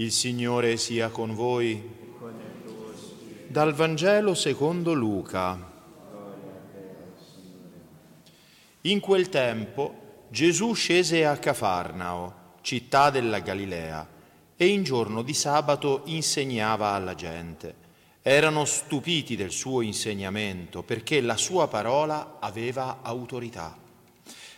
Il Signore sia con voi. Dal Vangelo secondo Luca. In quel tempo Gesù scese a Cafarnao, città della Galilea, e in giorno di sabato insegnava alla gente. Erano stupiti del suo insegnamento perché la sua parola aveva autorità.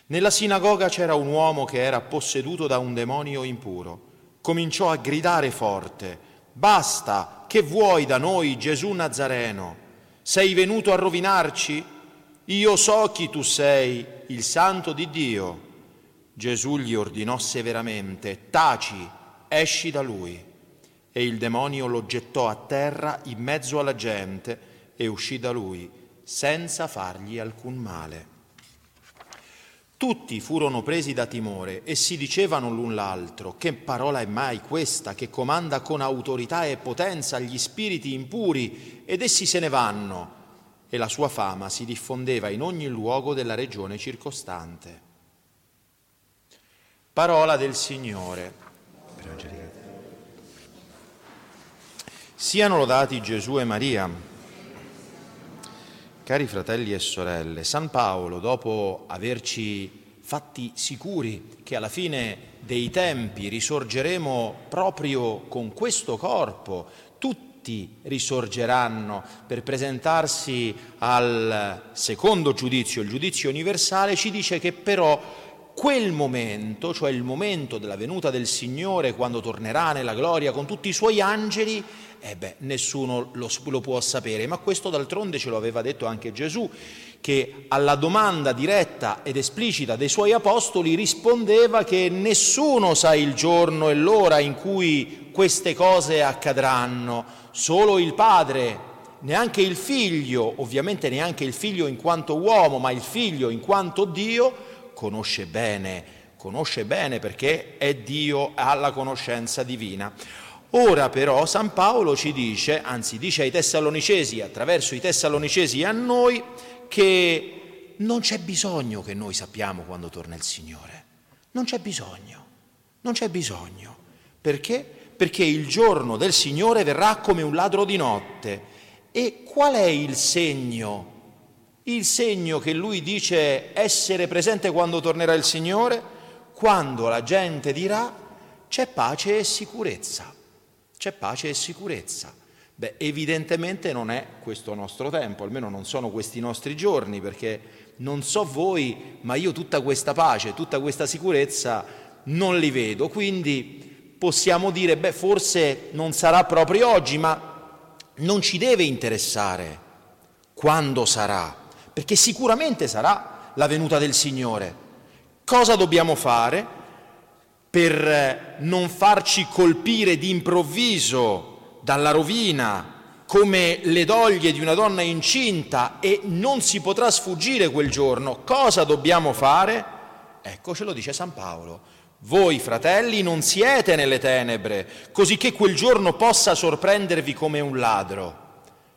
Nella sinagoga c'era un uomo che era posseduto da un demonio impuro cominciò a gridare forte, basta, che vuoi da noi Gesù Nazareno? Sei venuto a rovinarci? Io so chi tu sei, il santo di Dio. Gesù gli ordinò severamente, taci, esci da lui. E il demonio lo gettò a terra in mezzo alla gente e uscì da lui, senza fargli alcun male. Tutti furono presi da timore e si dicevano l'un l'altro, che parola è mai questa che comanda con autorità e potenza gli spiriti impuri ed essi se ne vanno? E la sua fama si diffondeva in ogni luogo della regione circostante. Parola del Signore. Siano lodati Gesù e Maria. Cari fratelli e sorelle, San Paolo, dopo averci fatti sicuri che alla fine dei tempi risorgeremo proprio con questo corpo, tutti risorgeranno per presentarsi al secondo giudizio, il giudizio universale, ci dice che però quel momento, cioè il momento della venuta del Signore quando tornerà nella gloria con tutti i suoi angeli, eh beh, nessuno lo, lo può sapere, ma questo d'altronde ce lo aveva detto anche Gesù, che alla domanda diretta ed esplicita dei suoi apostoli rispondeva che nessuno sa il giorno e l'ora in cui queste cose accadranno, solo il Padre, neanche il Figlio, ovviamente neanche il Figlio in quanto uomo, ma il Figlio in quanto Dio, conosce bene, conosce bene perché è Dio, ha la conoscenza divina. Ora però San Paolo ci dice, anzi dice ai Tessalonicesi, attraverso i Tessalonicesi e a noi, che non c'è bisogno che noi sappiamo quando torna il Signore. Non c'è bisogno, non c'è bisogno. Perché? Perché il giorno del Signore verrà come un ladro di notte. E qual è il segno? Il segno che lui dice essere presente quando tornerà il Signore? Quando la gente dirà c'è pace e sicurezza c'è pace e sicurezza. Beh, evidentemente non è questo nostro tempo, almeno non sono questi nostri giorni, perché non so voi, ma io tutta questa pace, tutta questa sicurezza non li vedo. Quindi possiamo dire, beh, forse non sarà proprio oggi, ma non ci deve interessare quando sarà, perché sicuramente sarà la venuta del Signore. Cosa dobbiamo fare? per non farci colpire d'improvviso dalla rovina come le doglie di una donna incinta e non si potrà sfuggire quel giorno, cosa dobbiamo fare? Ecco ce lo dice San Paolo. Voi fratelli non siete nelle tenebre, così che quel giorno possa sorprendervi come un ladro.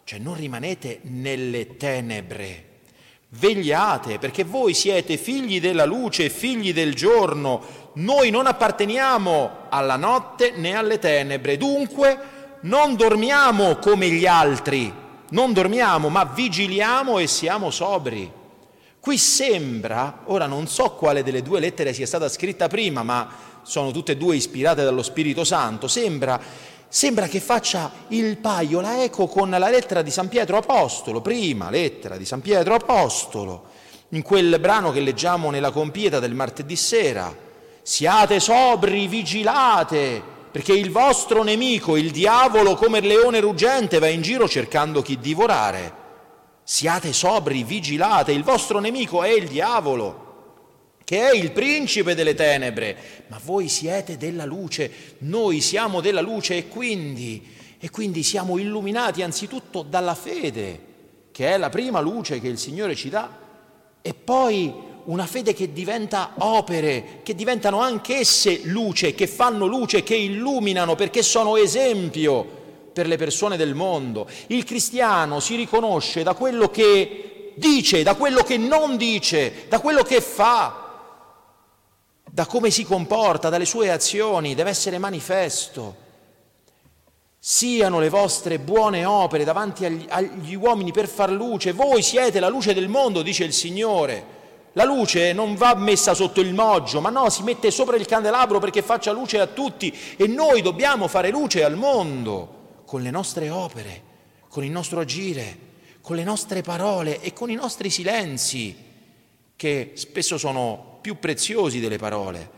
Cioè non rimanete nelle tenebre, vegliate perché voi siete figli della luce, figli del giorno, noi non apparteniamo alla notte né alle tenebre, dunque non dormiamo come gli altri, non dormiamo, ma vigiliamo e siamo sobri. Qui sembra, ora non so quale delle due lettere sia stata scritta prima, ma sono tutte e due ispirate dallo Spirito Santo, sembra, sembra che faccia il paio, la eco con la lettera di San Pietro Apostolo, prima lettera di San Pietro Apostolo, in quel brano che leggiamo nella compieta del martedì sera siate sobri, vigilate, perché il vostro nemico, il diavolo, come il leone ruggente, va in giro cercando chi divorare. Siate sobri, vigilate, il vostro nemico è il diavolo, che è il principe delle tenebre, ma voi siete della luce, noi siamo della luce e quindi, e quindi siamo illuminati anzitutto dalla fede, che è la prima luce che il Signore ci dà, e poi una fede che diventa opere, che diventano anch'esse luce, che fanno luce, che illuminano perché sono esempio per le persone del mondo. Il cristiano si riconosce da quello che dice, da quello che non dice, da quello che fa, da come si comporta, dalle sue azioni, deve essere manifesto. siano le vostre buone opere davanti agli, agli, uomini per far luce. Voi siete la luce del mondo, dice il Signore. La luce non va messa sotto il moggio, ma no, si mette sopra il candelabro perché faccia luce a tutti e noi dobbiamo fare luce al mondo con le nostre opere, con il nostro agire, con le nostre parole e con i nostri silenzi, che spesso sono più preziosi delle parole,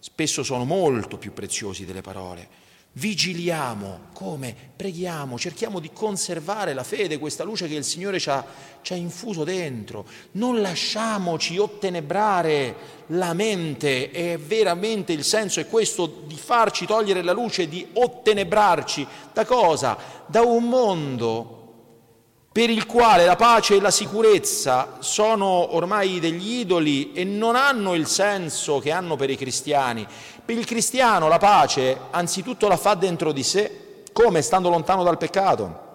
spesso sono molto più preziosi delle parole. Vigiliamo, come? Preghiamo, cerchiamo di conservare la fede, questa luce che il Signore ci ha, ci ha, infuso dentro. Non lasciamoci ottenebrare la mente, è veramente il senso è questo di farci togliere la luce, di ottenebrarci. Da cosa? Da un mondo per il quale la pace e la sicurezza sono ormai degli idoli e non hanno il senso che hanno per i cristiani. Per il cristiano la pace anzitutto la fa dentro di sé, come stando lontano dal peccato.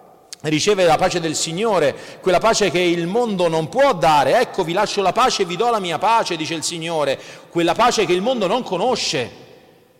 Riceve la pace del Signore, quella pace che il mondo non può dare. Ecco, vi lascio la pace vi do la mia pace, dice il Signore. Quella pace che il mondo non conosce,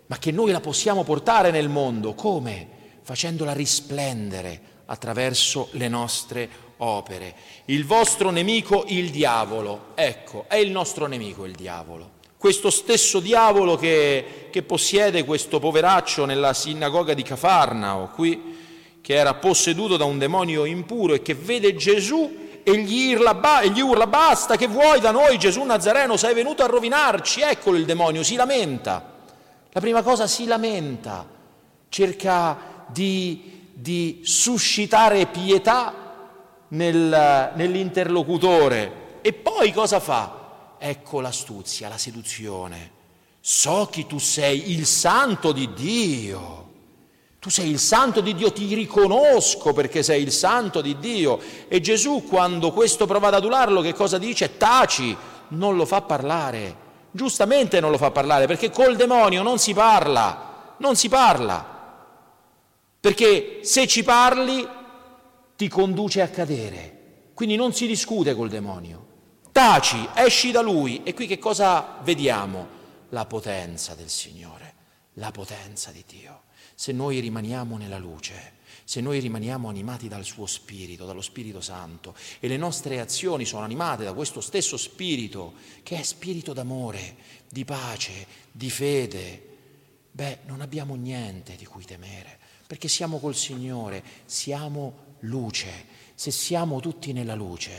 ma che noi la possiamo portare nel mondo. Come? Facendola risplendere attraverso le nostre opere. Il vostro nemico, il diavolo, ecco, è il nostro nemico il diavolo. Questo stesso diavolo che, che possiede questo poveraccio nella sinagoga di Cafarnao, qui, che era posseduto da un demonio impuro e che vede Gesù e gli urla, e gli urla basta che vuoi da noi Gesù Nazareno, sei venuto a rovinarci, eccolo il demonio, si lamenta. La prima cosa si lamenta, cerca di di suscitare pietà nel, nell'interlocutore. E poi cosa fa? Ecco l'astuzia, la seduzione. So che tu sei il santo di Dio. Tu sei il santo di Dio, ti riconosco perché sei il santo di Dio. E Gesù quando questo prova ad adularlo, che cosa dice? Taci, non lo fa parlare. Giustamente non lo fa parlare perché col demonio non si parla, non si parla perché se ci parli ti conduce a cadere, quindi non si discute col demonio. Taci, esci da lui e qui che cosa vediamo? La potenza del Signore, la potenza di Dio. Se noi rimaniamo nella luce, se noi rimaniamo animati dal suo Spirito, dallo Spirito Santo, e le nostre azioni sono animate da questo stesso Spirito, che è Spirito d'amore, di pace, di fede, beh, non abbiamo niente di cui temere perché siamo col Signore, siamo luce. Se siamo tutti nella luce,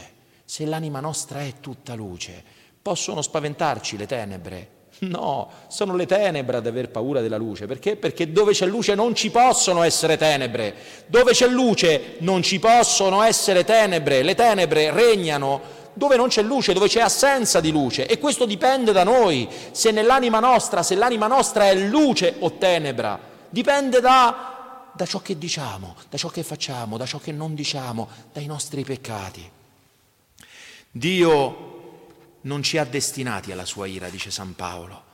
se l'anima nostra è tutta luce, possono spaventarci le tenebre? No, sono le tenebre ad aver paura della luce. Perché? Perché dove c'è luce non ci possono essere tenebre. Dove c'è luce non ci possono essere tenebre. Le tenebre regnano dove non c'è luce, dove c'è assenza di luce. E questo dipende da noi. Se nell'anima nostra, se l'anima nostra è luce o tenebra, dipende da da ciò che diciamo, da ciò che facciamo, da ciò che non diciamo, dai nostri peccati. Dio non ci ha destinati alla sua ira, dice San Paolo.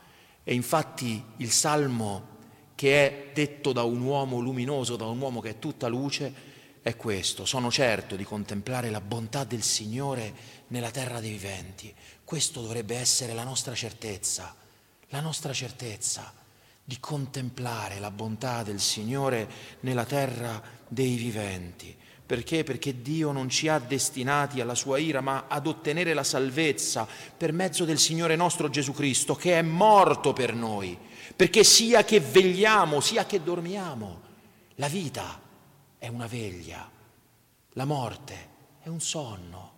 E infatti il salmo che è detto da un uomo luminoso, da un uomo che è tutta luce, è questo. Sono certo di contemplare la bontà del Signore nella terra dei viventi. Questo dovrebbe essere la nostra certezza, la nostra certezza di contemplare la bontà del Signore nella terra dei viventi. Perché? Perché Dio non ci ha destinati alla sua ira, ma ad ottenere la salvezza per mezzo del Signore nostro Gesù Cristo, che è morto per noi. Perché sia che vegliamo, sia che dormiamo, la vita è una veglia, la morte è un sonno.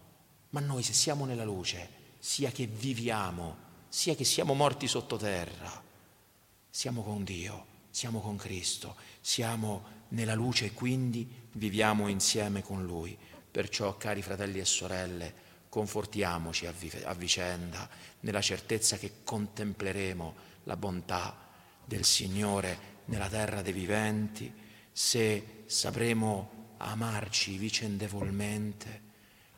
Ma noi se siamo nella luce, sia che viviamo, sia che siamo morti sottoterra, siamo con Dio, siamo con Cristo, siamo nella luce e quindi viviamo insieme con Lui. Perciò, cari fratelli e sorelle, confortiamoci a, vicenda nella certezza che contempleremo la bontà del Signore nella terra dei viventi, se sapremo amarci vicendevolmente,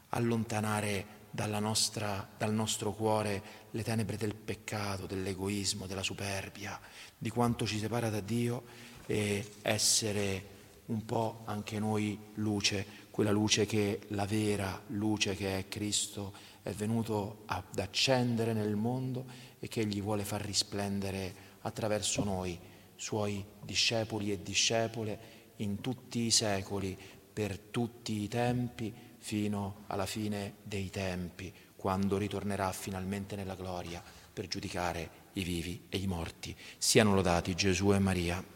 allontanare nostra, dal nostro cuore le tenebre del peccato, dell'egoismo, della superbia, di quanto ci separa da Dio e essere un po' anche noi luce, quella luce che la vera luce che è Cristo è venuto ad accendere nel mondo e che Egli vuole far risplendere attraverso noi, suoi discepoli e discepole, in tutti i secoli, per tutti i tempi, fino alla fine dei tempi, quando ritornerà finalmente nella gloria per giudicare i vivi e i morti. Siano lodati Gesù e Maria.